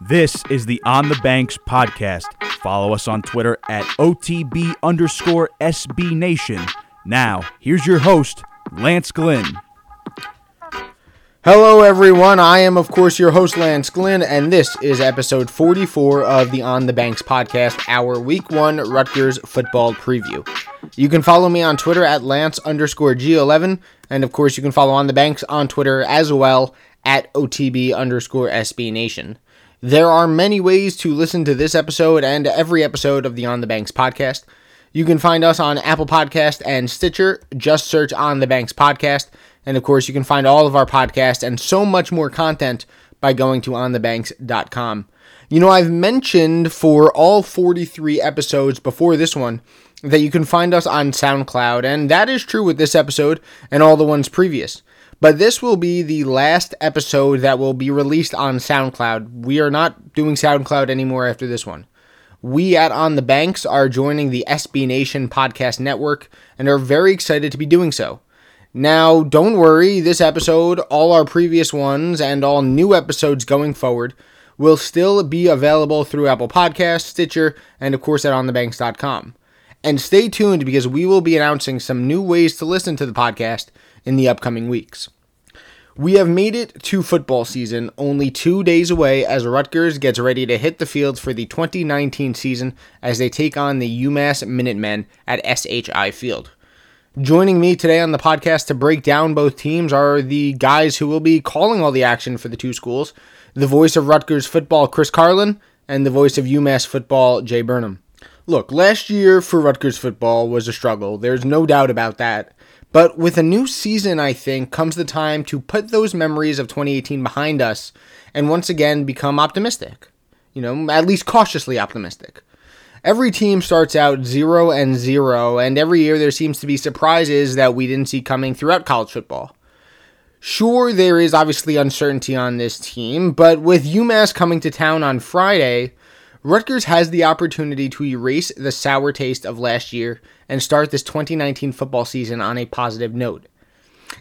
This is the On the Banks podcast. Follow us on Twitter at OTB underscore SB Nation. Now, here's your host, Lance Glynn. Hello, everyone. I am, of course, your host, Lance Glynn, and this is episode 44 of the On the Banks podcast, our week one Rutgers football preview. You can follow me on Twitter at Lance underscore G11, and of course, you can follow On the Banks on Twitter as well at OTB underscore SB Nation. There are many ways to listen to this episode and every episode of the On the Banks podcast. You can find us on Apple Podcast and Stitcher. Just search On the Banks podcast. And of course, you can find all of our podcasts and so much more content by going to onthebanks.com. You know, I've mentioned for all 43 episodes before this one that you can find us on SoundCloud, and that is true with this episode and all the ones previous. But this will be the last episode that will be released on SoundCloud. We are not doing SoundCloud anymore after this one. We at On the Banks are joining the SB Nation podcast network and are very excited to be doing so. Now, don't worry, this episode, all our previous ones, and all new episodes going forward will still be available through Apple Podcasts, Stitcher, and of course at onthebanks.com. And stay tuned because we will be announcing some new ways to listen to the podcast in the upcoming weeks. We have made it to football season, only two days away as Rutgers gets ready to hit the field for the 2019 season as they take on the UMass Minutemen at SHI Field. Joining me today on the podcast to break down both teams are the guys who will be calling all the action for the two schools the voice of Rutgers football, Chris Carlin, and the voice of UMass football, Jay Burnham. Look, last year for Rutgers football was a struggle. There's no doubt about that. But with a new season, I think, comes the time to put those memories of 2018 behind us and once again become optimistic. You know, at least cautiously optimistic. Every team starts out 0 and 0, and every year there seems to be surprises that we didn't see coming throughout college football. Sure, there is obviously uncertainty on this team, but with UMass coming to town on Friday, Rutgers has the opportunity to erase the sour taste of last year and start this 2019 football season on a positive note.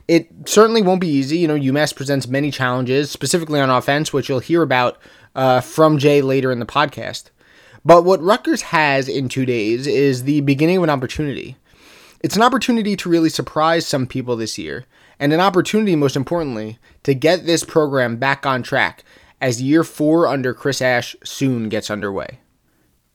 It certainly won't be easy. You know, UMass presents many challenges, specifically on offense, which you'll hear about uh, from Jay later in the podcast. But what Rutgers has in two days is the beginning of an opportunity. It's an opportunity to really surprise some people this year, and an opportunity, most importantly, to get this program back on track as year four under Chris Ash soon gets underway.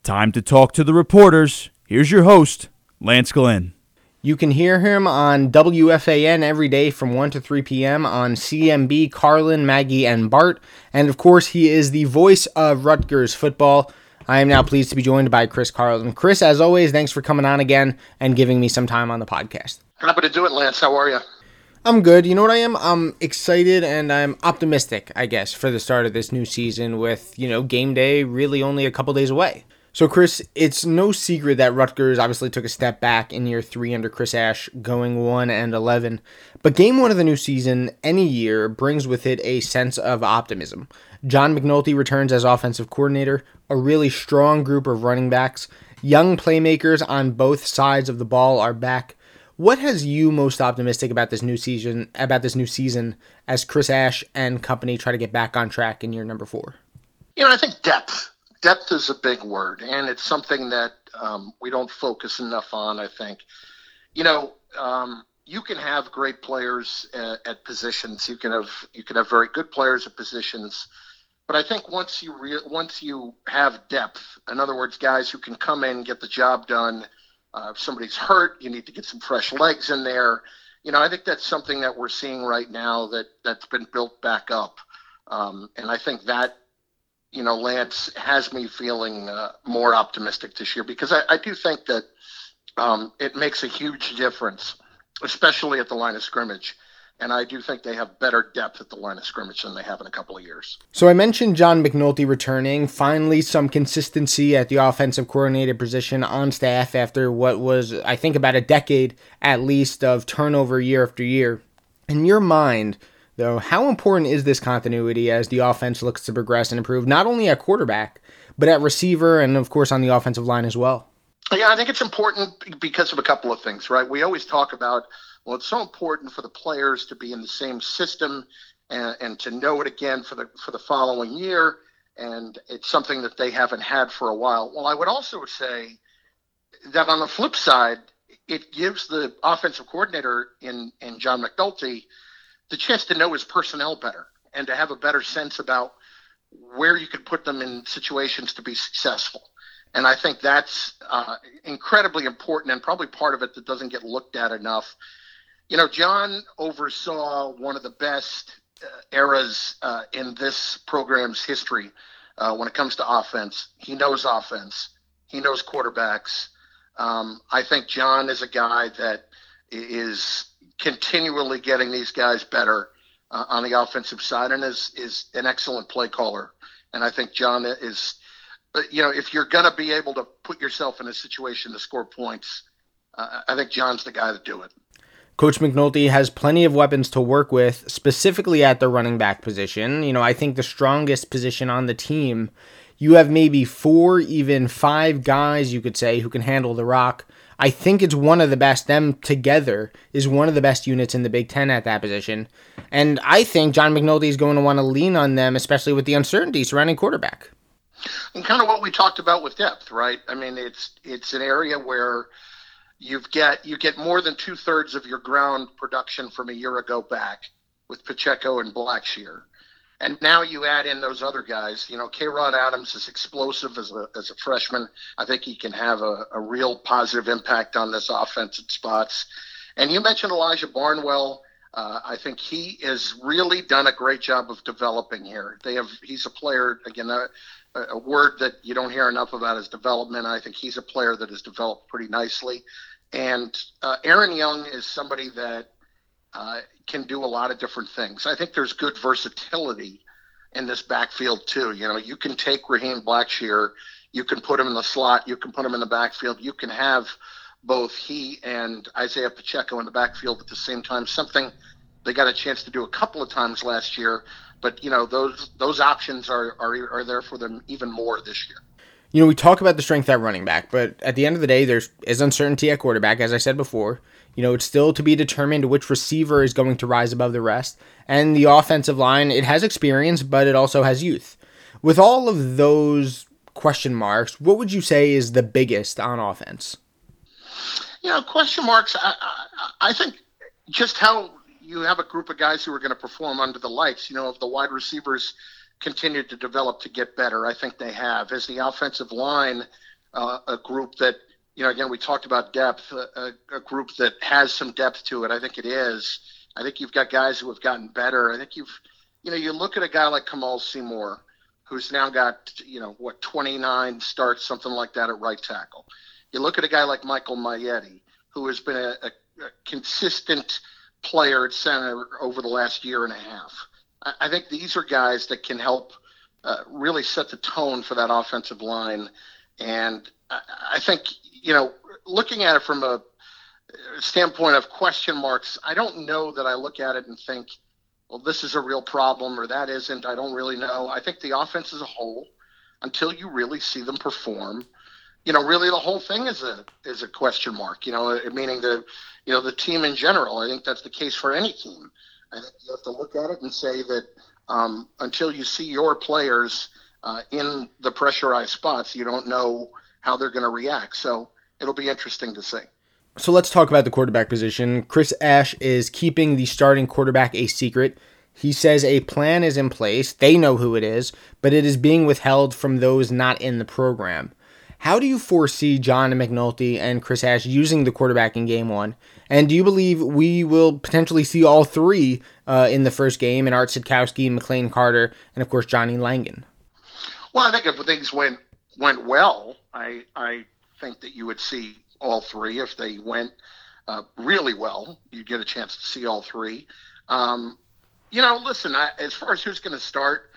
Time to talk to the reporters. Here's your host, Lance Glynn. You can hear him on WFAN every day from 1 to 3 p.m. on CMB, Carlin, Maggie, and Bart. And of course, he is the voice of Rutgers football. I am now pleased to be joined by Chris Carlin. Chris, as always, thanks for coming on again and giving me some time on the podcast. Happy to do it, Lance. How are you? I'm good. You know what I am? I'm excited and I'm optimistic, I guess, for the start of this new season with, you know, game day really only a couple days away. So, Chris, it's no secret that Rutgers obviously took a step back in year three under Chris Ash, going 1 and 11. But game one of the new season, any year, brings with it a sense of optimism. John McNulty returns as offensive coordinator, a really strong group of running backs, young playmakers on both sides of the ball are back. What has you most optimistic about this new season? About this new season, as Chris Ash and company try to get back on track in year number four. You know, I think depth. Depth is a big word, and it's something that um, we don't focus enough on. I think, you know, um, you can have great players at, at, positions. You can have you can have very good players at positions, but I think once you re- once you have depth, in other words, guys who can come in and get the job done uh, if somebody's hurt, you need to get some fresh legs in there. You know, I think that's something that we're seeing right now that that's been built back up, um, and I think that you know Lance has me feeling uh, more optimistic this year because I, I do think that um, it makes a huge difference, especially at the line of scrimmage and I do think they have better depth at the line of scrimmage than they have in a couple of years. So I mentioned John McNulty returning. Finally, some consistency at the offensive coordinator position on staff after what was, I think, about a decade at least of turnover year after year. In your mind, though, how important is this continuity as the offense looks to progress and improve, not only at quarterback, but at receiver and, of course, on the offensive line as well? Yeah, I think it's important because of a couple of things, right? We always talk about well, it's so important for the players to be in the same system and, and to know it again for the for the following year. and it's something that they haven't had for a while. Well, I would also say that on the flip side, it gives the offensive coordinator in in John McNulty the chance to know his personnel better and to have a better sense about where you could put them in situations to be successful. And I think that's uh, incredibly important and probably part of it that doesn't get looked at enough. You know, John oversaw one of the best uh, eras uh, in this program's history uh, when it comes to offense. He knows offense, he knows quarterbacks. Um, I think John is a guy that is continually getting these guys better uh, on the offensive side and is is an excellent play caller. And I think John is, you know, if you're going to be able to put yourself in a situation to score points, uh, I think John's the guy to do it. Coach McNulty has plenty of weapons to work with, specifically at the running back position. You know, I think the strongest position on the team. You have maybe four, even five guys, you could say, who can handle the rock. I think it's one of the best. Them together is one of the best units in the Big Ten at that position. And I think John McNulty is going to want to lean on them, especially with the uncertainty surrounding quarterback. And kind of what we talked about with depth, right? I mean, it's it's an area where you've get you get more than two thirds of your ground production from a year ago back with Pacheco and Blackshear. And now you add in those other guys. You know, Kay'Ron Adams is explosive as a, as a freshman. I think he can have a, a real positive impact on this offense at spots. And you mentioned Elijah Barnwell. Uh, I think he has really done a great job of developing here. They have he's a player again. A, a word that you don't hear enough about is development. I think he's a player that has developed pretty nicely. And uh, Aaron Young is somebody that uh, can do a lot of different things. I think there's good versatility in this backfield too. You know, you can take Raheem Blackshear, you can put him in the slot, you can put him in the backfield, you can have both he and Isaiah Pacheco in the backfield at the same time. Something they got a chance to do a couple of times last year, but you know those those options are are, are there for them even more this year. You know, we talk about the strength at running back, but at the end of the day, there's is uncertainty at quarterback, as I said before. You know, it's still to be determined which receiver is going to rise above the rest. And the offensive line, it has experience, but it also has youth. With all of those question marks, what would you say is the biggest on offense? You know, question marks, I, I, I think just how you have a group of guys who are going to perform under the lights. You know, if the wide receivers continue to develop to get better, I think they have. As the offensive line, uh, a group that you know, again, we talked about depth, a, a, group that has some depth to it. I think it is. I think you've got guys who have gotten better. I think you've, you know, you look at a guy like Kamaal Seymour, who's now got, you know, what, 29 starts, something like that at right tackle. You look at a guy like Michael Maietti, who has been a, a, a consistent player at center over the last year and a half. I, think these are guys that can help uh, really set the tone for that offensive line. And I, I think you know, looking at it from a standpoint of question marks, I don't know that I look at it and think, well, this is a real problem or that isn't. I don't really know. I think the offense as a whole, until you really see them perform, you know, really the whole thing is a is a question mark. You know, meaning the you know the team in general. I think that's the case for any team. I think you have to look at it and say that um, until you see your players uh, in the pressurized spots, you don't know how they're going to react. So it'll be interesting to see. So let's talk about the quarterback position. Chris Ash is keeping the starting quarterback a secret. He says a plan is in place. They know who it is, but it is being withheld from those not in the program. How do you foresee John McNulty and Chris Ash using the quarterback in game one? And do you believe we will potentially see all three uh, in the first game in Art Sitkowski, McLane Carter, and of course Johnny Langan? Well, I think if things went went well, I I think that you would see all three. If they went uh, really well, you'd get a chance to see all three. Um, you know, listen, I, as far as who's going to start,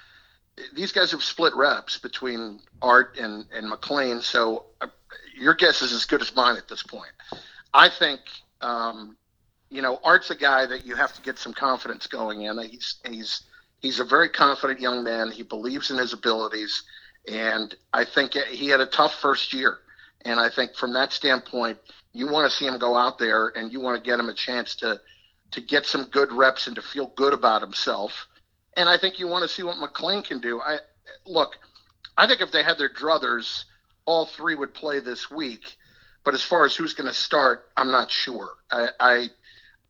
these guys have split reps between Art and, and McLane, so uh, your guess is as good as mine at this point. I think, um, you know, Art's a guy that you have to get some confidence going in. He's he's he's a very confident young man. He believes in his abilities. And I think he had a tough first year. And I think from that standpoint, you want to see him go out there and you want to get him a chance to to get some good reps and to feel good about himself. And I think you want to see what McLane can do. I look, I think if they had their druthers, all three would play this week. But as far as who's going to start, I'm not sure. I, I,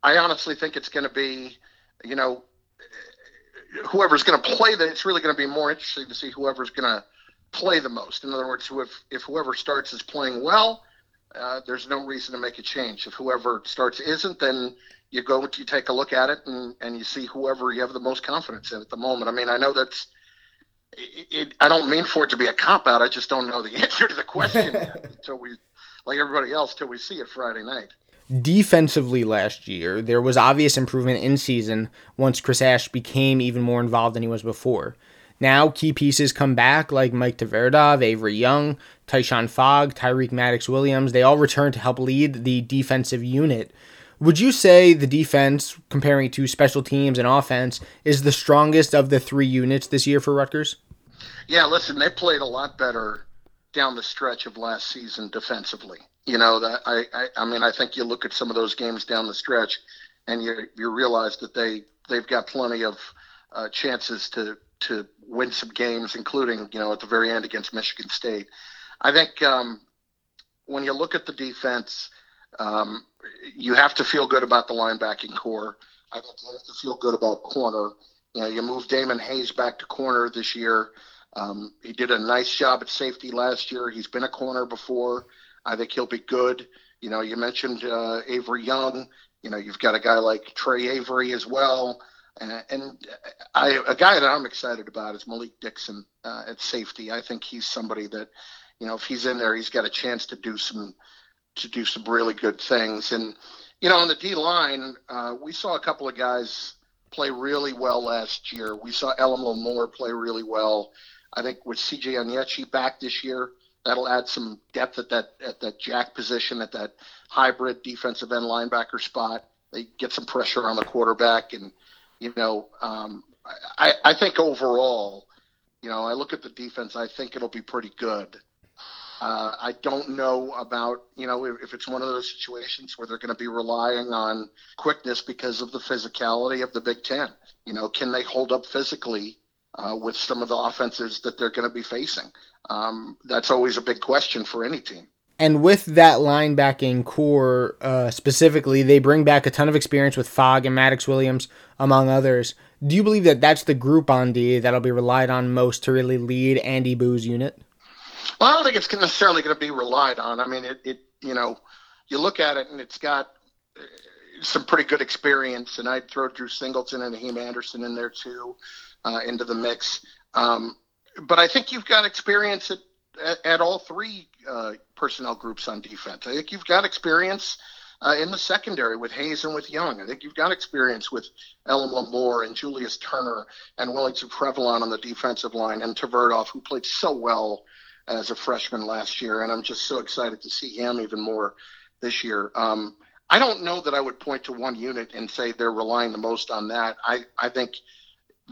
I honestly think it's going to be, you know, whoever's going to play that. It's really going to be more interesting to see whoever's going to play the most. In other words, if if whoever starts is playing well, uh, there's no reason to make a change. If whoever starts isn't, then you go you take a look at it and, and you see whoever you have the most confidence in at the moment. I mean, I know that's it, it, I don't mean for it to be a cop out. I just don't know the answer to the question yet until we, like everybody else, till we see it Friday night. Defensively last year, there was obvious improvement in season once Chris Ash became even more involved than he was before. Now, key pieces come back like Mike Tverdov, Avery Young, Tyshon Fogg, Tyreek Maddox Williams. They all return to help lead the defensive unit. Would you say the defense, comparing to special teams and offense, is the strongest of the three units this year for Rutgers? Yeah, listen, they played a lot better down the stretch of last season defensively. You know, that I, I, I mean, I think you look at some of those games down the stretch, and you you realize that they they've got plenty of uh, chances to to win some games, including you know at the very end against Michigan State. I think um, when you look at the defense, um, you have to feel good about the linebacking core. I have to feel good about corner. You know, you move Damon Hayes back to corner this year. Um, he did a nice job at safety last year. He's been a corner before. I think he'll be good. You know, you mentioned uh, Avery Young. You know, you've got a guy like Tre Avery as well. Uh, and I, a guy that I'm excited about is Malik Dixon uh, at safety. I think he's somebody that, you know, if he's in there, he's got a chance to do some to do some really good things. And you know, on the D line, uh, we saw a couple of guys play really well last year. We saw Elorm Lumor play really well. I think with CJ Onyechi back this year, that'll add some depth at that at that jack position at that hybrid defensive end linebacker spot. They get some pressure on the quarterback, and you know, um, I, I think overall, you know, I look at the defense. I think it'll be pretty good. Uh, I don't know about, you know, if, if, it's one of those situations where they're going to be relying on quickness because of the physicality of the Big Ten. You know, can they hold up physically uh, with some of the offenses that they're going to be facing? Um, that's always a big question for any team. And with that linebacking core uh, specifically, they bring back a ton of experience with Fogg and Maddox Williams, among others. Do you believe that that's the group on D that'll be relied on most to really lead Andy Buh's unit? Well, I don't think it's necessarily going to be relied on. I mean, it, it, you know, you look at it and it's got uh, some pretty good experience, and I'd throw Drew Singleton and Aheem Anderson in there too, uh, into the mix. Um, but I think you've got experience at, at, at all three uh, personnel groups on defense. I think you've got experience uh, in the secondary with Hayes and with Young. I think you've got experience with Elorm Lumor and Julius Turner and Willington Previlon on the defensive line and Tverdov, who played so well as a freshman last year, and I'm just so excited to see him even more this year. Um, I don't know that I would point to one unit and say they're relying the most on that. I, I think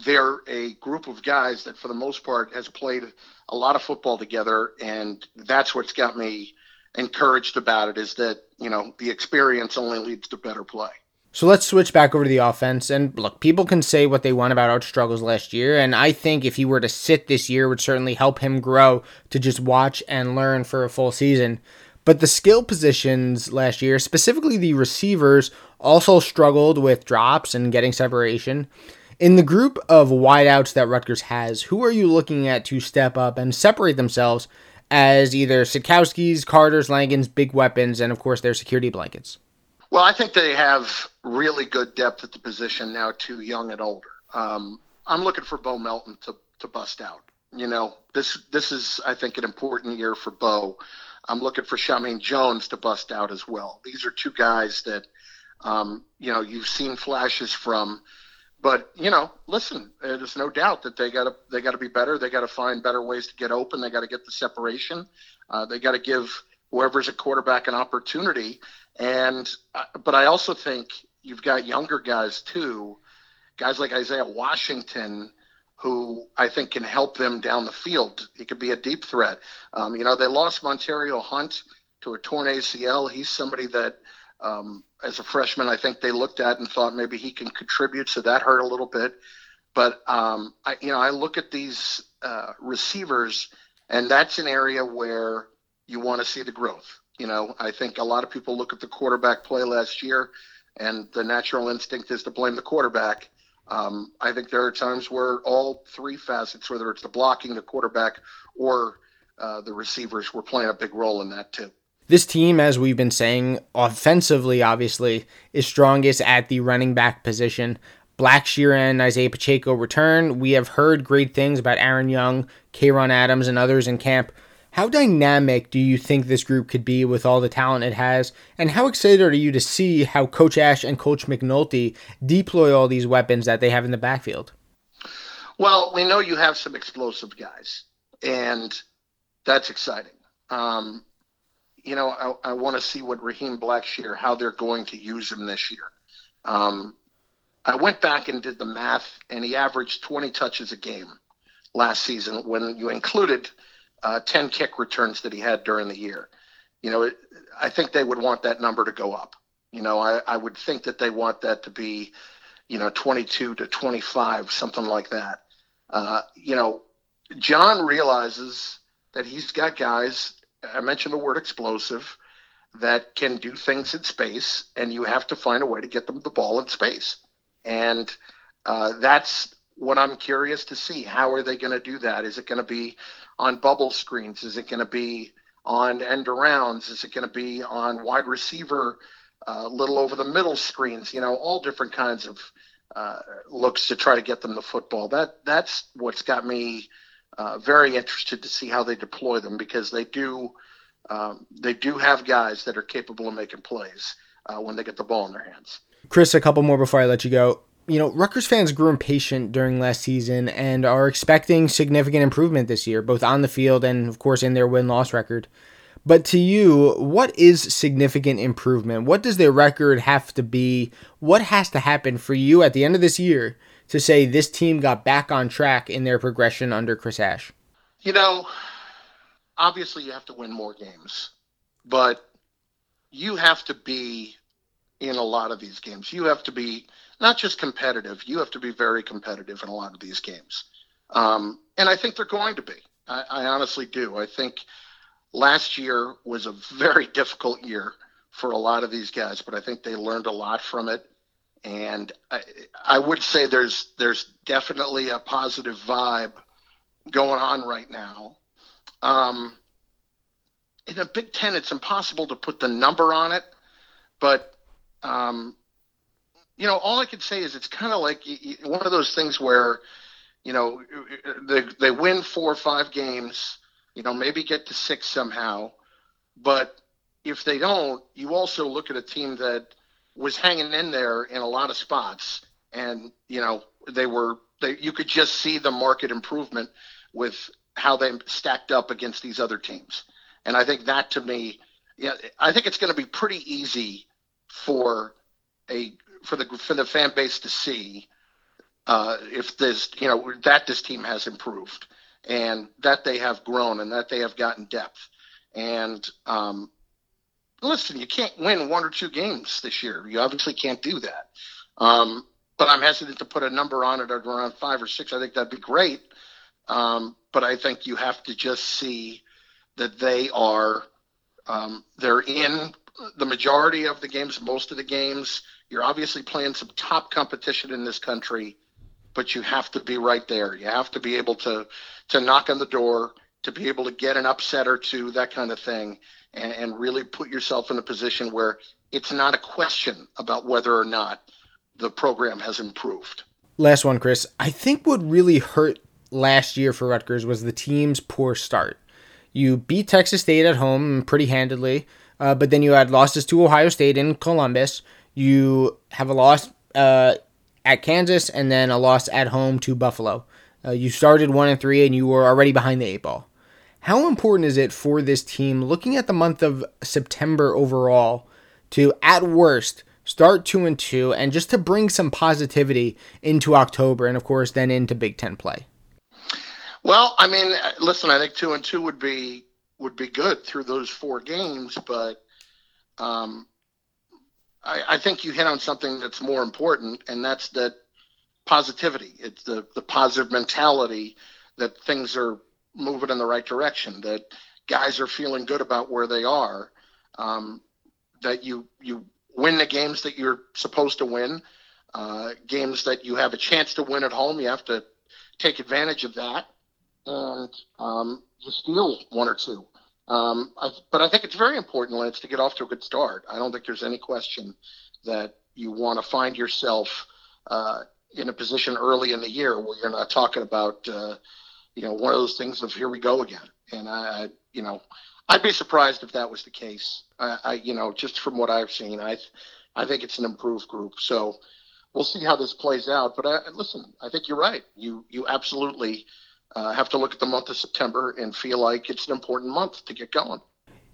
they're a group of guys that, for the most part, has played a lot of football together, and that's what's got me encouraged about it. Is that you know the experience only leads to better play. So let's switch back over to the offense. And look, people can say what they want about Arch struggles last year. And I think if he were to sit this year, would certainly help him grow to just watch and learn for a full season. But the skill positions last year, specifically the receivers, also struggled with drops and getting separation. In the group of wideouts that Rutgers has, who are you looking at to step up and separate themselves as either Sitkowski's, Carter's, Langan's big weapons, and of course their security blankets? Well, I think they have really good depth at the position now, too young and older. Um, I'm looking for Bo Melton to, to bust out. You know, this this is I think an important year for Bo. I'm looking for Shameen Jones to bust out as well. These are two guys that um, you know you've seen flashes from, but you know, listen, there's no doubt that they got to they got to be better. They got to find better ways to get open. They got to get the separation. Uh, they got to give whoever's a quarterback an opportunity. And uh, but I also think you've got younger guys too, guys like Isaiah Washington, who I think can help them down the field. He could be a deep threat. Um, you know, they lost Montario Hunt to a torn ACL. He's somebody that, um, as a freshman, I think they looked at and thought maybe he can contribute. So that hurt a little bit. But um, I, you know, I look at these uh, receivers, and that's an area where you want to see the growth. You know, I think a lot of people look at the quarterback play last year, and the natural instinct is to blame the quarterback. Um, I think there are times where all three facets, whether it's the blocking, the quarterback, or uh, the receivers, were playing a big role in that too. This team, as we've been saying, offensively, obviously, is strongest at the running back position. Blackshear and Isaiah Pacheco return. We have heard great things about Aaron Young, Kay'Ron Adams, and others in camp. How dynamic do you think this group could be with all the talent it has? And how excited are you to see how Coach Ash and Coach McNulty deploy all these weapons that they have in the backfield? Well, we know you have some explosive guys, and that's exciting. Um, you know, I, I want to see what Raheem Blackshear, how they're going to use him this year. Um, I went back and did the math, and he averaged 20 touches a game last season when you included uh, 10 kick returns that he had during the year. You know, it, I think they would want that number to go up. You know, I, I would think that they want that to be, you know, 22 to 25, something like that. Uh, you know, John realizes that he's got guys I mentioned the word explosive that can do things in space, and you have to find a way to get them the ball in space. And uh, that's what I'm curious to see. How are they going to do that? Is it going to be on bubble screens? Is it going to be on end arounds? Is it going to be on wide receiver, uh, little over the middle screens? You know, all different kinds of uh, looks to try to get them the football. That that's what's got me uh, very interested to see how they deploy them because they do um, they do have guys that are capable of making plays uh, when they get the ball in their hands. Chris, a couple more before I let you go. You know, Rutgers fans grew impatient during last season and are expecting significant improvement this year, both on the field and, of course, in their win loss record. But to you, what is significant improvement? What does their record have to be? What has to happen for you at the end of this year to say this team got back on track in their progression under Chris Ash? You know, obviously you have to win more games, but you have to be in a lot of these games. You have to be not just competitive, you have to be very competitive in a lot of these games. Um, and I think they're going to be. I, I honestly do. I think last year was a very difficult year for a lot of these guys, but I think they learned a lot from it and I, I would say there's there's definitely a positive vibe going on right now. Um, in the Big Ten, it's impossible to put the number on it, but um, you know, all I could say is it's kind of like one of those things where, you know, they they win four or five games, you know, maybe get to six somehow, but if they don't, you also look at a team that was hanging in there in a lot of spots, and you know they were they, you could just see the market improvement with how they stacked up against these other teams, and I think that to me, yeah, I think it's going to be pretty easy for a for the for the fan base to see uh, if this you know that this team has improved and that they have grown and that they have gotten depth and um, listen, you can't win one or two games this year. You obviously can't do that. Um, but I'm hesitant to put a number on it at around five or six. I think that'd be great. Um, but I think you have to just see that they are um, they're in the majority of the games, most of the games. You're obviously playing some top competition in this country, but you have to be right there. You have to be able to to knock on the door, to be able to get an upset or two, that kind of thing and, and really put yourself in a position where it's not a question about whether or not the program has improved. Last one, Chris. I think what really hurt last year for Rutgers was the team's poor start. You beat Texas State at home pretty handedly, uh, but then you had losses to Ohio State in Columbus. You have a loss uh, at Kansas and then a loss at home to Buffalo. Uh, you started one and three, and you were already behind the eight ball. How important is it for this team, looking at the month of September overall, to at worst start two and two, and just to bring some positivity into October, and of course then into Big Ten play? Well, I mean, listen, I think two and two would be would be good through those four games, but um, I, I think you hit on something that's more important, and that's that positivity. It's the the positive mentality that things are moving in the right direction. That guys are feeling good about where they are. Um, that you you win the games that you're supposed to win. Uh, games that you have a chance to win at home, you have to take advantage of that, and um, you steal one or two. Um, I, but I think it's very important, Lance, to get off to a good start. I don't think there's any question that you want to find yourself uh, in a position early in the year where you're not talking about, uh, you know, one of those things of here we go again. And I, you know, I'd be surprised if that was the case. I, I, you know, just from what I've seen, I, I think it's an improved group. So we'll see how this plays out. But I, listen, I think you're right. You, you absolutely uh, have to look at the month of September and feel like it's an important month to get going.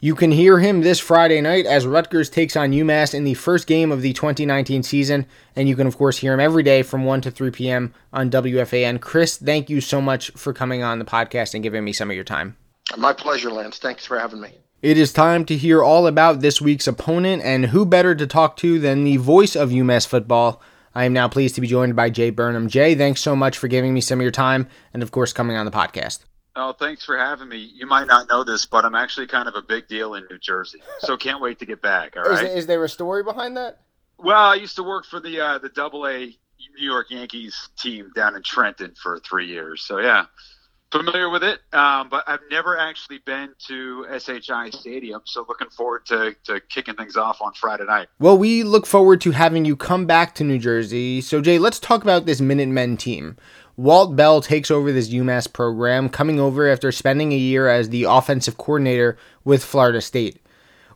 You can hear him this Friday night as Rutgers takes on UMass in the first game of the 2019 season. And you can, of course, hear him every day from 1 to 3 p.m. on WFAN. Chris, thank you so much for coming on the podcast and giving me some of your time. My pleasure, Lance. Thanks for having me. It is time to hear all about this week's opponent, and who better to talk to than the voice of UMass football? I am now pleased to be joined by Jay Burnham. Jay, thanks so much for giving me some of your time and, of course, coming on the podcast. Oh, thanks for having me. You might not know this, but I'm actually kind of a big deal in New Jersey, so can't wait to get back. All right. Is, is there a story behind that? Well, I used to work for the uh, the Double A New York Yankees team down in Trenton for three years, so yeah, familiar with it, um, but I've never actually been to SHI Stadium. So looking forward to, to kicking things off on Friday night. Well, we look forward to having you come back to New Jersey. So, Jay, let's talk about this Minutemen team. Walt Bell takes over this UMass program, coming over after spending a year as the offensive coordinator with Florida State.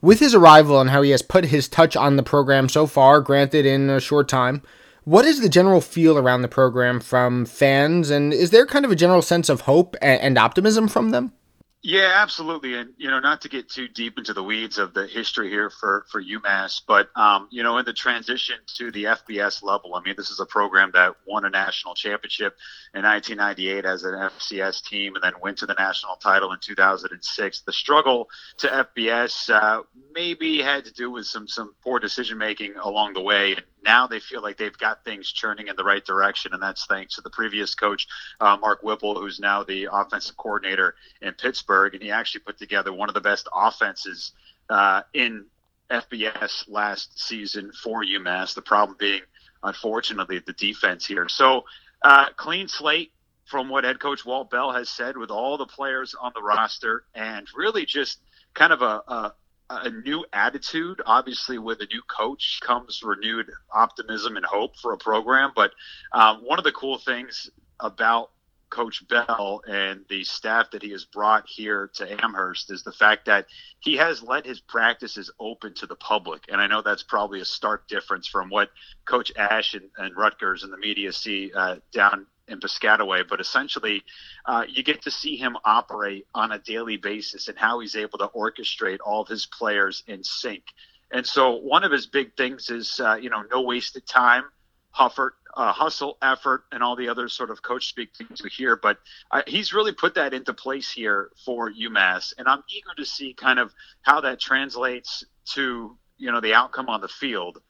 With his arrival and how he has put his touch on the program so far, granted in a short time, what is the general feel around the program from fans, and is there kind of a general sense of hope and optimism from them? Yeah, absolutely. And, you know, not to get too deep into the weeds of the history here for, for UMass, but, um, you know, in the transition to the FBS level, I mean, this is a program that won a national championship in 1998 as an FCS team and then went to the national title in 2006. The struggle to FBS uh, maybe had to do with some, some poor decision making along the way. Now they feel like they've got things churning in the right direction, and that's thanks to the previous coach, uh, Mark Whipple, who's now the offensive coordinator in Pittsburgh, and he actually put together one of the best offenses uh, in FBS last season for UMass. The problem being, unfortunately, the defense here. So, uh, clean slate from what head coach Walt Bell has said with all the players on the roster, and really just kind of a, a a new attitude. Obviously, with a new coach comes renewed optimism and hope for a program. But um, one of the cool things about Coach Bell and the staff that he has brought here to Amherst is the fact that he has let his practices open to the public. And I know that's probably a stark difference from what Coach Ash and, and Rutgers and the media see uh, down in Piscataway, but essentially uh, you get to see him operate on a daily basis and how he's able to orchestrate all of his players in sync. And so one of his big things is, uh, you know, no wasted time, Hufford, uh, hustle, effort, and all the other sort of coach speak things we hear. But uh, he's really put that into place here for UMass, and I'm eager to see kind of how that translates to you know the outcome on the field.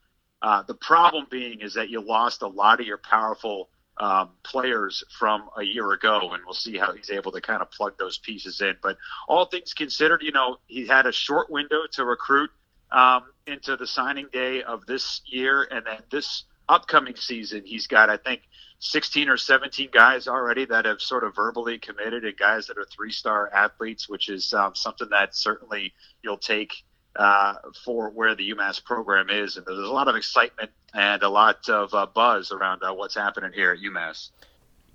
Uh, the problem being is that you lost a lot of your powerful um, players from a year ago, and we'll see how he's able to kind of plug those pieces in. But all things considered, you know, he had a short window to recruit um, into the signing day of this year, and then this upcoming season, he's got, I think, 16 or 17 guys already that have sort of verbally committed, and guys that are three-star athletes, which is um, something that certainly you'll take uh, for where the UMass program is. And there's a lot of excitement and a lot of uh, buzz around uh, what's happening here at UMass.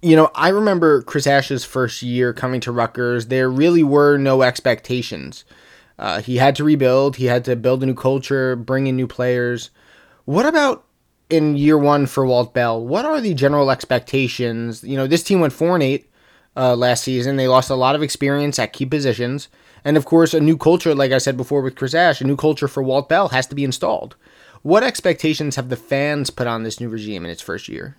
You know, I remember Chris Ash's first year coming to Rutgers. There really were no expectations. Uh, he had to rebuild. He had to build a new culture, bring in new players. What about in year one for Walt Bell? What are the general expectations? You know, this team went four and eight uh, last season. They lost a lot of experience at key positions. And of course, a new culture, like I said before with Chris Ash, a new culture for Walt Bell has to be installed. What expectations have the fans put on this new regime in its first year?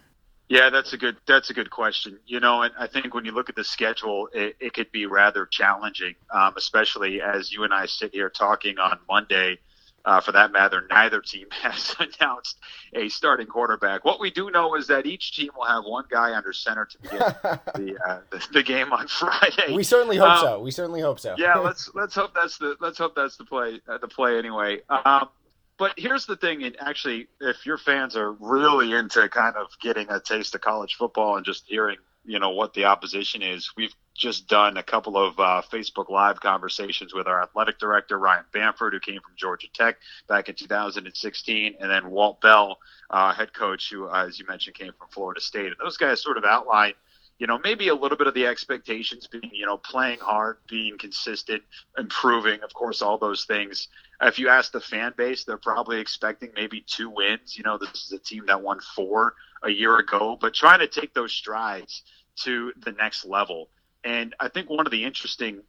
Yeah, that's a good that's a good question. You know, and I think when you look at the schedule, it, it could be rather challenging, um, especially as you and I sit here talking on Monday. Uh, for that matter, neither team has announced a starting quarterback. What we do know is that each team will have one guy under center to begin the, uh, the, the game on Friday. We certainly hope um, so. We certainly hope so. yeah, let's let's hope that's the let's hope that's the play uh, the play anyway. Um, but here's the thing, and actually, if your fans are really into kind of getting a taste of college football and just hearing, you know, what the opposition is, we've just done a couple of uh, Facebook Live conversations with our athletic director Ryan Bamford, who came from Georgia Tech back in 2016, and then Walt Bell, uh, head coach, who, uh, as you mentioned, came from Florida State. And those guys sort of outlined you know, maybe a little bit of the expectations being, you know, playing hard, being consistent, improving, of course, all those things. If you ask the fan base, they're probably expecting maybe two wins. You know, this is a team that won four a year ago, but trying to take those strides to the next level. And I think one of the interesting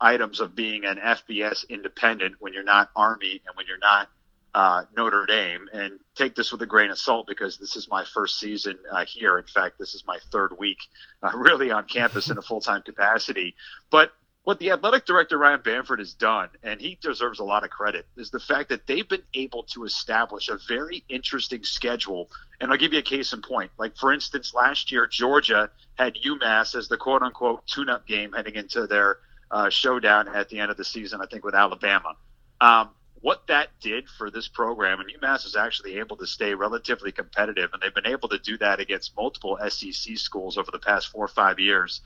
items of being an FBS independent when you're not Army and when you're not uh, Notre Dame, and take this with a grain of salt because this is my first season uh, here. In fact, this is my third week uh, really on campus in a full time capacity. But what the athletic director Ryan Bamford has done, and he deserves a lot of credit, is the fact that they've been able to establish a very interesting schedule. And I'll give you a case in point. Like, for instance, last year, Georgia had UMass as the quote unquote tune up game heading into their uh, showdown at the end of the season, I think, with Alabama. Um, what that did for this program, and UMass was actually able to stay relatively competitive, and they've been able to do that against multiple SEC schools over the past four or five years.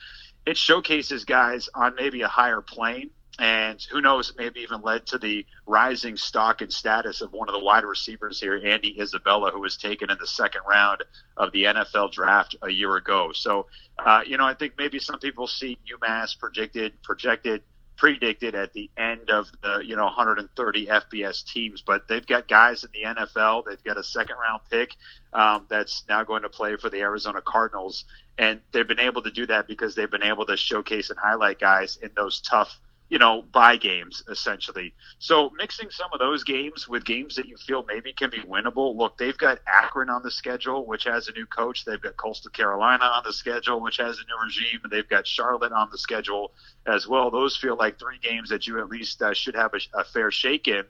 It showcases guys on maybe a higher plane, and who knows, maybe even led to the rising stock and status of one of the wide receivers here, Andy Isabella, who was taken in the second round of the NFL draft a year ago. So, uh, you know, I think maybe some people see UMass projected projected predicted at the end of the you know 130 FBS teams, but they've got guys in the NFL. They've got a second round pick um, that's now going to play for the Arizona Cardinals, and they've been able to do that because they've been able to showcase and highlight guys in those tough you know, buy games essentially. So mixing some of those games with games that you feel maybe can be winnable. Look, they've got Akron on the schedule, which has a new coach. They've got Coastal Carolina on the schedule, which has a new regime, and they've got Charlotte on the schedule as well. Those feel like three games that you at least uh, should have a, a fair shake in.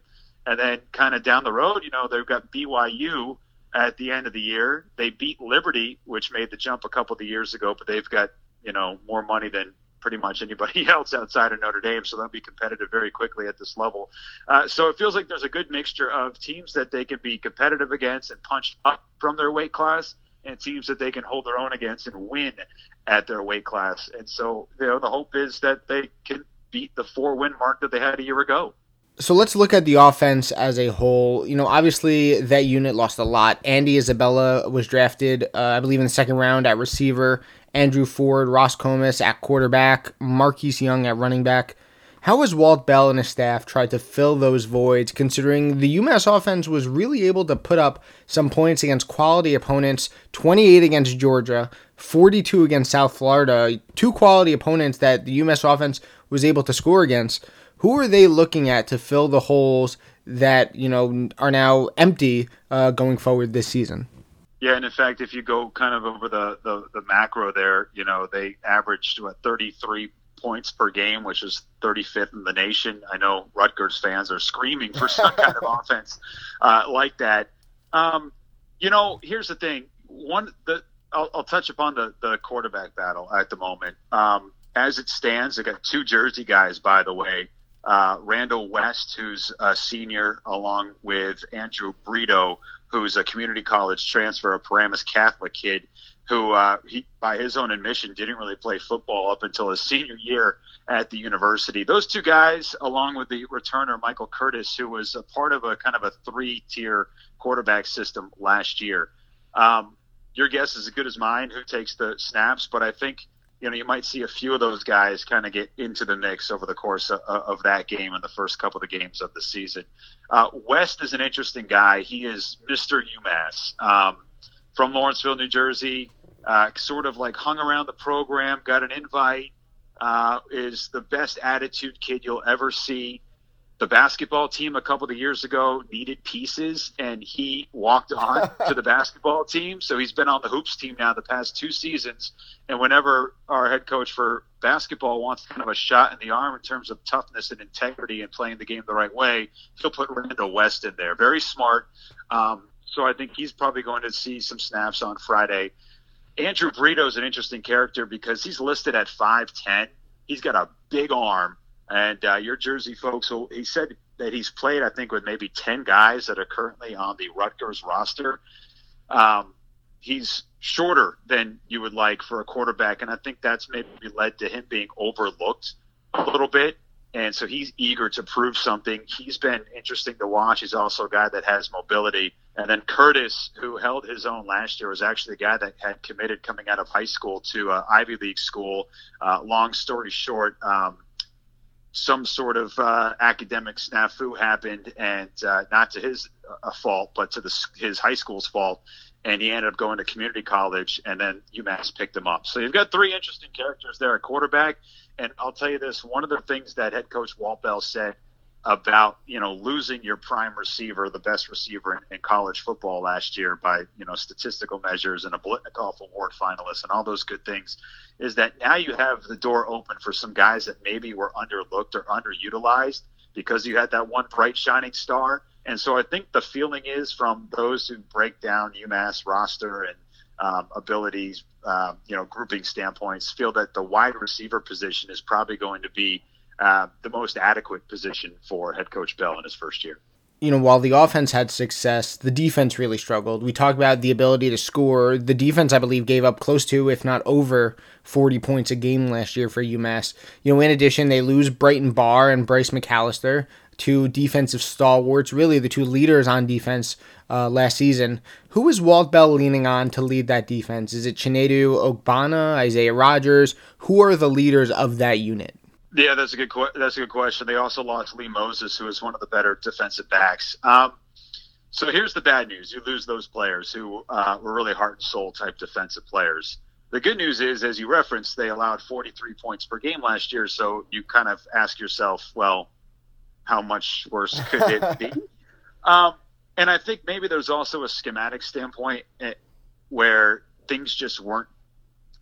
And then kind of down the road, you know, they've got BYU at the end of the year. They beat Liberty, which made the jump a couple of years ago, but they've got you know more money than pretty much anybody else outside of Notre Dame, so they'll be competitive very quickly at this level. Uh, so it feels like there's a good mixture of teams that they can be competitive against and punch up from their weight class, and teams that they can hold their own against and win at their weight class. And so, you know, the hope is that they can beat the four win mark that they had a year ago. So let's look at the offense as a whole. You know, obviously that unit lost a lot. Andy Isabella was drafted, uh, I believe, in the second round at receiver. Andrew Ford, Ross Comis at quarterback, Marquise Young at running back. How has Walt Bell and his staff tried to fill those voids, considering the UMass offense was really able to put up some points against quality opponents 28 against Georgia, 42 against South Florida, two quality opponents that the UMass offense was able to score against? Who are they looking at to fill the holes that, you know, are now empty uh, going forward this season? Yeah, and in fact, if you go kind of over the, the, the macro there, you know, they averaged what 33 points per game, which is 35th in the nation. I know Rutgers fans are screaming for some kind of offense uh, like that. Um, you know, here's the thing. One, the I'll, I'll, touch upon the, the quarterback battle at the moment. Um, as it stands, I got two Jersey guys, by the way. Uh, Randall West, who's a senior, along with Andrew Brito, who's a community college transfer, a Paramus Catholic kid, who uh, he, by his own admission, didn't really play football up until his senior year at the university. Those two guys, along with the returner Michael Curtis, who was a part of a kind of a three-tier quarterback system last year. Um, your guess is as good as mine who takes the snaps, but I think you know, you might see a few of those guys kind of get into the mix over the course of, of, that game and the first couple of the games of the season. Uh, West is an interesting guy. He is Mr. UMass um, from Lawrenceville, New Jersey. Uh, sort of like hung around the program, got an invite. Uh, is the best attitude kid you'll ever see. The basketball team a couple of years ago needed pieces and he walked on to the basketball team. So he's been on the hoops team now the past two seasons. And whenever our head coach for basketball wants kind of a shot in the arm in terms of toughness and integrity and playing the game the right way, he'll put Randall West in there. Very smart. Um, so I think he's probably going to see some snaps on Friday. Andrew Brito is an interesting character because he's listed at 5'10. He's got a big arm and uh, your Jersey folks, will, he said that he's played, I think, with maybe 10 guys that are currently on the Rutgers roster. Um, he's shorter than you would like for a quarterback, and I think that's maybe led to him being overlooked a little bit. And so he's eager to prove something. He's been interesting to watch. He's also a guy that has mobility. And then Curtis, who held his own last year, was actually the guy that had committed coming out of high school to uh, Ivy League school. Uh, long story short, um, some sort of uh, academic snafu happened, and uh, not to his uh, fault, but to the, his high school's fault. And he ended up going to community college, and then UMass picked him up. So you've got three interesting characters there at quarterback. And I'll tell you this: one of the things that head coach Walt Bell said about you know losing your prime receiver, the best receiver in, in, college football last year by you know statistical measures and a Biletnikoff Award finalist and all those good things, is that now you have the door open for some guys that maybe were underlooked or underutilized because you had that one bright shining star. And so I think the feeling is from those who break down UMass roster and um, abilities, um, you know, grouping standpoints, feel that the wide receiver position is probably going to be uh, the most adequate position for head coach Bell in his first year. You know, while the offense had success, the defense really struggled. We talked about the ability to score. The defense, I believe, gave up close to, if not over, 40 points a game last year for UMass. You know, in addition, they lose Bryton Barr and Bryce McAllister, two defensive stalwarts, really the two leaders on defense uh, last season. Who is Walt Bell leaning on to lead that defense? Is it Chinedu Ogbonna, Isaiah Rodgers? Who are the leaders of that unit? Yeah, that's a good that's a good question. They also lost Lee Moses, who is one of the better defensive backs. Um, so here's the bad news: you lose those players who uh, were really heart and soul type defensive players. The good news is, as you referenced, they allowed 43 points per game last year. So you kind of ask yourself, well, how much worse could it be? um, and I think maybe there's also a schematic standpoint eh, where things just weren't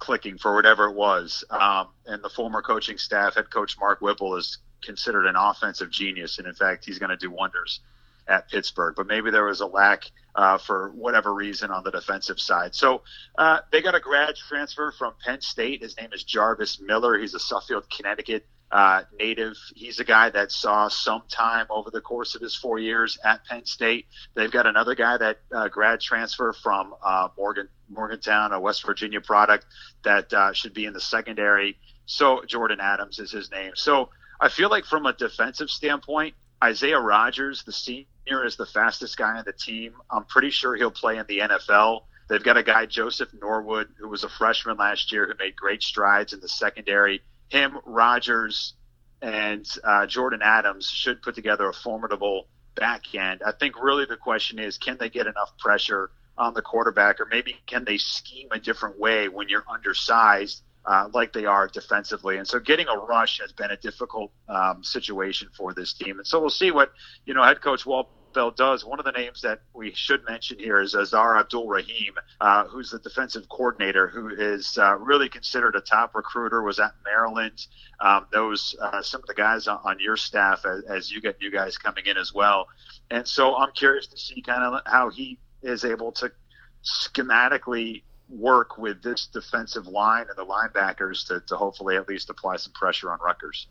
clicking for whatever it was. Um, and the former coaching staff, head coach Mark Whipple, is considered an offensive genius, and in fact, he's going to do wonders at Pittsburgh. But maybe there was a lack uh, for whatever reason on the defensive side. So uh, they got a grad transfer from Penn State. His name is Jarvis Miller. He's a Suffield, Connecticut uh, native. He's a guy that saw some time over the course of his four years at Penn State. They've got another guy that uh, grad transfer from uh, Morgan Morgantown, a West Virginia product that uh, should be in the secondary. So Jordan Adams is his name. So I feel like from a defensive standpoint, Isaiah Rodgers, the senior, is the fastest guy on the team. I'm pretty sure he'll play in the NFL. They've got a guy, Joseph Norwood, who was a freshman last year, who made great strides in the secondary. Him, Rodgers, and uh, Jordan Adams should put together a formidable back end. I think really the question is can they get enough pressure on the quarterback, or maybe can they scheme a different way when you're undersized? Uh, like they are defensively. And so getting a rush has been a difficult um, situation for this team. And so we'll see what, you know, head coach Walt Bell does. One of the names that we should mention here is Aazaar Abdul-Rahim, uh, who's the defensive coordinator, who is uh, really considered a top recruiter, was at Maryland, um, knows uh, some of the guys on, on your staff as, as you get new guys coming in as well. And so I'm curious to see kind of how he is able to schematically work with this defensive line and the linebackers to, to hopefully at least apply some pressure on Rutgers.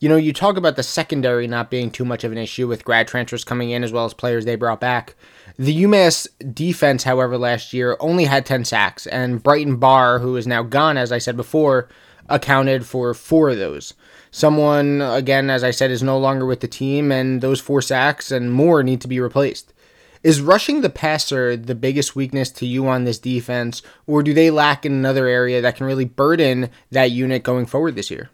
You know, you talk about the secondary not being too much of an issue with grad transfers coming in as well as players they brought back. The UMass defense, however, last year only had 10 sacks, and Bryton Barr, who is now gone, as I said before, accounted for four of those. Someone, again, as I said, is no longer with the team, and those four sacks and more need to be replaced. Is rushing the passer the biggest weakness to you on this defense, or do they lack in another area that can really burden that unit going forward this year?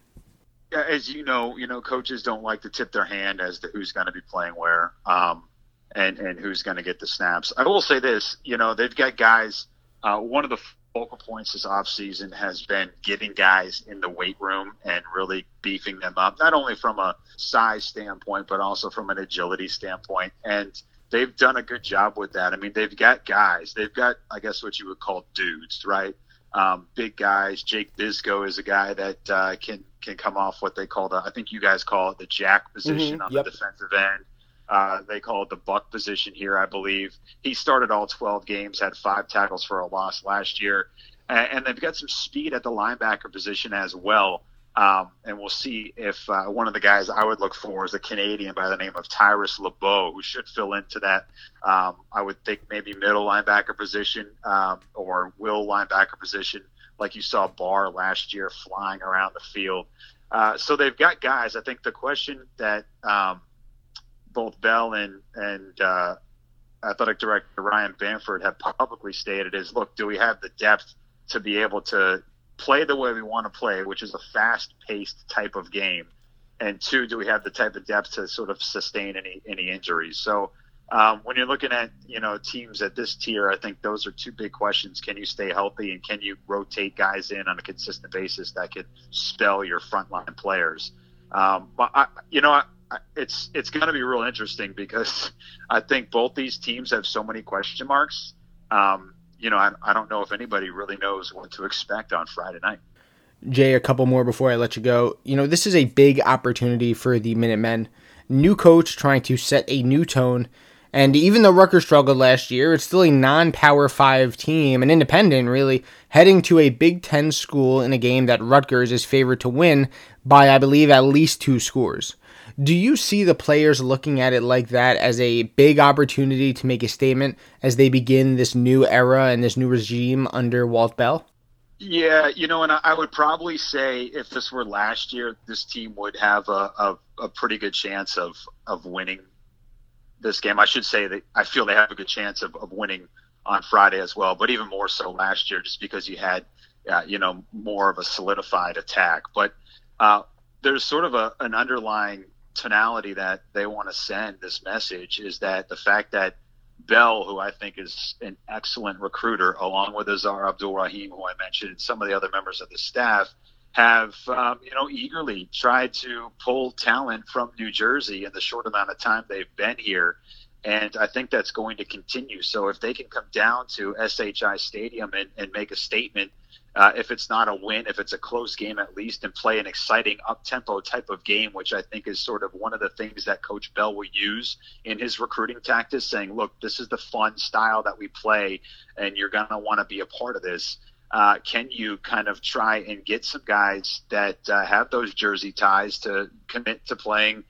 As you know, you know, coaches don't like to tip their hand as to who's going to be playing where, um, and and who's going to get the snaps. I will say this, you know, they've got guys. Uh, one of the focal points this offseason has been getting guys in the weight room and really beefing them up, not only from a size standpoint, but also from an agility standpoint. And they've done a good job with that. I mean, they've got guys, they've got, I guess, what you would call dudes, right? Um, big guys. Jake Byczko is a guy that uh, can can come off what they call the, I think you guys call it the jack position mm-hmm, on yep. the defensive end. Uh, they call it the buck position here, I believe. He started all 12 games, had five tackles for a loss last year, and, and they've got some speed at the linebacker position as well. Um, and we'll see if uh, one of the guys I would look for is a Canadian by the name of Tyrus LeBeau, who should fill into that. Um, I would think maybe middle linebacker position um, or will linebacker position, like you saw Barr last year flying around the field. Uh, so they've got guys. I think the question that um, both Bell and and uh, athletic director Ryan Bamford have publicly stated is, look, do we have the depth to be able to play the way we want to play, which is a fast-paced type of game, and two, do we have the type of depth to sort of sustain any any injuries? So. Um, when you're looking at you know teams at this tier, I think those are two big questions. Can you stay healthy, and can you rotate guys in on a consistent basis that could spell your frontline players? Um, but I, you know, I, it's it's going to be real interesting because I think both these teams have so many question marks. Um, you know, I, I don't know if anybody really knows what to expect on Friday night. Jay, a couple more before I let you go. You know, this is a big opportunity for the Minutemen. New coach trying to set a new tone. And even though Rutgers struggled last year, it's still a non Power 5 team, an independent, really, heading to a Big Ten school in a game that Rutgers is favored to win by, I believe, at least two scores. Do you see the players looking at it like that as a big opportunity to make a statement as they begin this new era and this new regime under Walt Bell? Yeah, you know, and I would probably say if this were last year, this team would have a, a, a pretty good chance of, of winning this game. I should say that I feel they have a good chance of, of winning on Friday as well, but even more so last year, just because you had, uh, you know, more of a solidified attack. But uh, there's sort of a, an underlying tonality that they want to send this message is that the fact that Bell, who I think is an excellent recruiter, along with Aazaar Abdul-Rahim, who I mentioned, and some of the other members of the staff, have um, you know eagerly tried to pull talent from New Jersey in the short amount of time they've been here, and I think that's going to continue. So if they can come down to SHI Stadium and, and make a statement uh, if it's not a win, if it's a close game at least, and play an exciting up tempo type of game, which I think is sort of one of the things that Coach Bell will use in his recruiting tactics, saying, look, this is the fun style that we play, and you're going to want to be a part of this. Uh, can you kind of try and get some guys that uh, have those jersey ties to commit to playing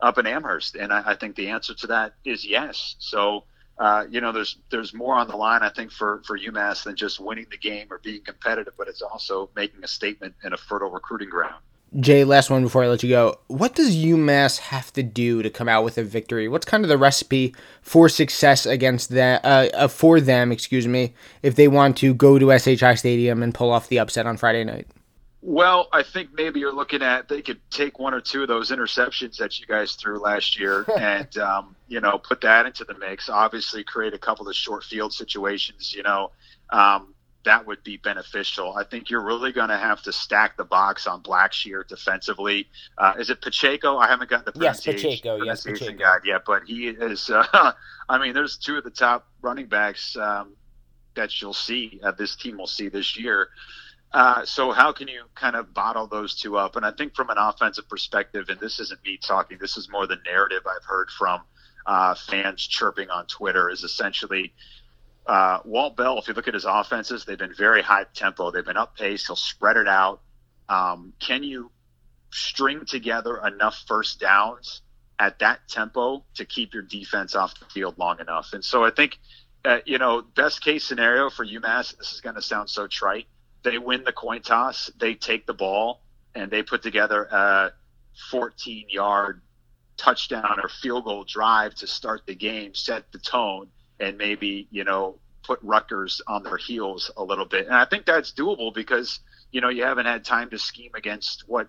up in Amherst? And I, I think the answer to that is yes. So, uh, you know, there's there's more on the line, I think, for for UMass than just winning the game or being competitive, but it's also making a statement in a fertile recruiting ground. Jay, last one before I let you go. What does UMass have to do to come out with a victory? What's kind of the recipe for success against that uh, uh, for them? Excuse me, if they want to go to SHI Stadium and pull off the upset on Friday night. Well, I think maybe you're looking at they could take one or two of those interceptions that you guys threw last year and um, you know put that into the mix. Obviously, create a couple of short field situations. You know, um, that would be beneficial. I think you're really going to have to stack the box on Blackshear defensively. Uh, is it Pacheco? I haven't gotten the pronunciation, yes, Pacheco, yes, Pacheco. guide yet, but he is. Uh, I mean, there's two of the top running backs um, that you'll see uh, this team will see this year. Uh, so how can you kind of bottle those two up? And I think from an offensive perspective, and this isn't me talking, this is more the narrative I've heard from uh, fans chirping on Twitter is essentially uh, Walt Bell. If you look at his offenses, they've been very high tempo. They've been up pace. He'll spread it out. Um, can you string together enough first downs at that tempo to keep your defense off the field long enough? And so I think, uh, you know, best case scenario for UMass. This is going to sound so trite they win the coin toss, they take the ball, and they put together a 14 yard touchdown or field goal drive to start the game, set the tone, and maybe, you know, put Rutgers on their heels a little bit. And I think that's doable because, you know, you haven't had time to scheme against what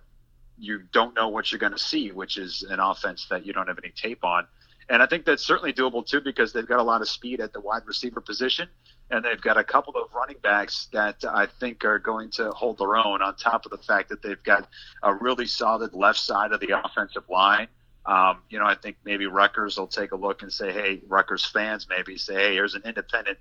you don't know what you're going to see, which is an offense that you don't have any tape on. And I think that's certainly doable too because they've got a lot of speed at the wide receiver position and they've got a couple of running backs that I think are going to hold their own. On top of the fact that they've got a really solid left side of the offensive line. Um, you know, I think maybe Rutgers will take a look and say, hey, Rutgers fans maybe say, hey, here's an independent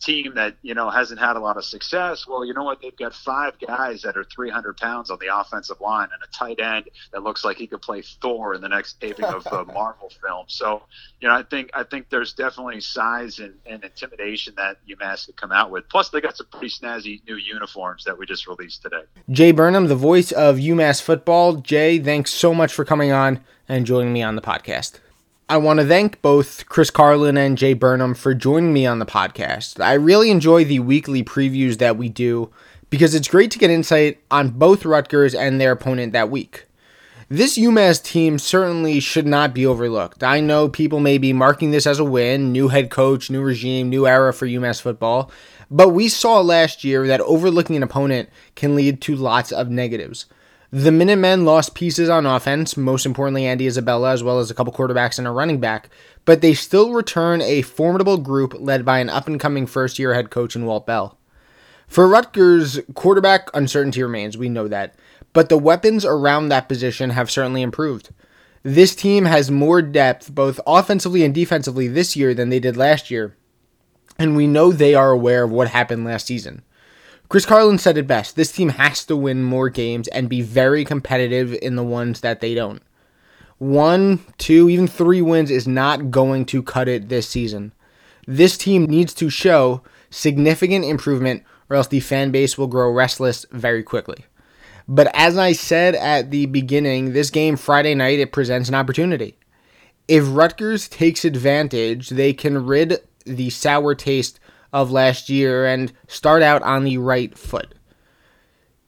team that you know hasn't had a lot of success. Well, you know what? They've got five guys that are 300 pounds on the offensive line and a tight end that looks like he could play Thor in the next taping of uh, a Marvel film. So, you know, I think I think there's definitely size and, and intimidation that UMass could come out with. Plus, they got some pretty snazzy new uniforms that we just released today. Jay Burnham, the voice of UMass football. Jay, thanks so much for coming on and joining me on the podcast. I want to thank both Chris Carlin and Jay Burnham for joining me on the podcast. I really enjoy the weekly previews that we do because it's great to get insight on both Rutgers and their opponent that week. This UMass team certainly should not be overlooked. I know people may be marking this as a win, new head coach, new regime, new era for UMass football, but we saw last year that overlooking an opponent can lead to lots of negatives. The Minutemen lost pieces on offense, most importantly Andy Isabella, as well as a couple quarterbacks and a running back, but they still return a formidable group led by an up and coming first year head coach in Walt Bell. For Rutgers, quarterback uncertainty remains, we know that, but the weapons around that position have certainly improved. This team has more depth, both offensively and defensively, this year than they did last year, and we know they are aware of what happened last season. Chris Carlin said it best this team has to win more games and be very competitive in the ones that they don't. One, two, even three wins is not going to cut it this season. This team needs to show significant improvement, or else the fan base will grow restless very quickly. But as I said at the beginning, this game Friday night it presents an opportunity. If Rutgers takes advantage, they can rid the sour taste of last year and start out on the right foot.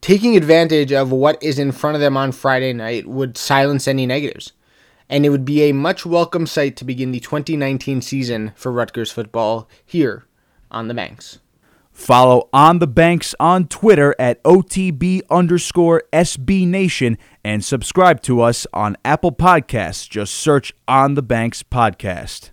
Taking advantage of what is in front of them on Friday night would silence any negatives, and it would be a much welcome sight to begin the 2019 season for Rutgers football here on the Banks. Follow On the Banks on Twitter at OTB underscore SB Nation and subscribe to us on Apple Podcasts. Just search On the Banks Podcast.